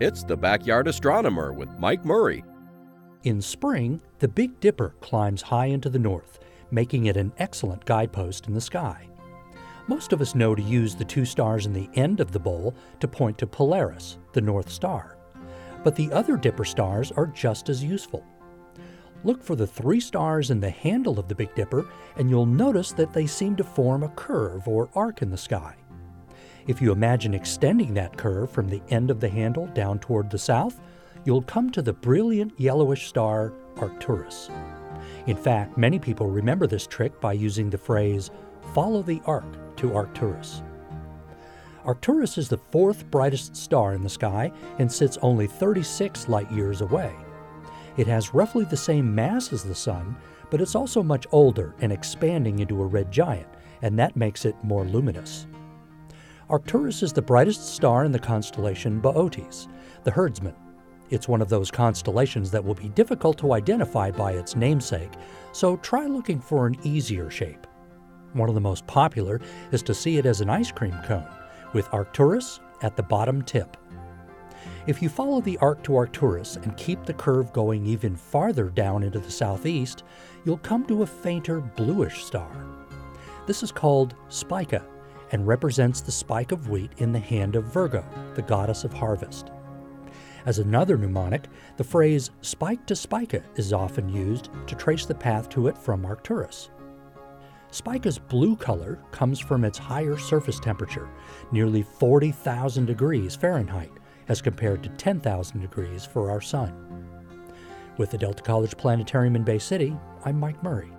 It's the Backyard Astronomer with Mike Murray. In spring, the Big Dipper climbs high into the north, making it an excellent guidepost in the sky. Most of us know to use the two stars in the end of the bowl to point to Polaris, the North Star. But the other Dipper stars are just as useful. Look for the three stars in the handle of the Big Dipper, and you'll notice that they seem to form a curve or arc in the sky. If you imagine extending that curve from the end of the handle down toward the south, you'll come to the brilliant yellowish star Arcturus. In fact, many people remember this trick by using the phrase, follow the arc to Arcturus. Arcturus is the fourth brightest star in the sky and sits only 36 light years away. It has roughly the same mass as the Sun, but it's also much older and expanding into a red giant, and that makes it more luminous. Arcturus is the brightest star in the constellation Boötes, the herdsman. It's one of those constellations that will be difficult to identify by its namesake, so try looking for an easier shape. One of the most popular is to see it as an ice cream cone, with Arcturus at the bottom tip. If you follow the arc to Arcturus and keep the curve going even farther down into the southeast, you'll come to a fainter bluish star. This is called Spica and represents the spike of wheat in the hand of Virgo, the goddess of harvest. As another mnemonic, the phrase spike to Spica is often used to trace the path to it from Arcturus. Spica's blue color comes from its higher surface temperature, nearly 40,000 degrees Fahrenheit, as compared to 10,000 degrees for our Sun. With the Delta College Planetarium in Bay City, I'm Mike Murray.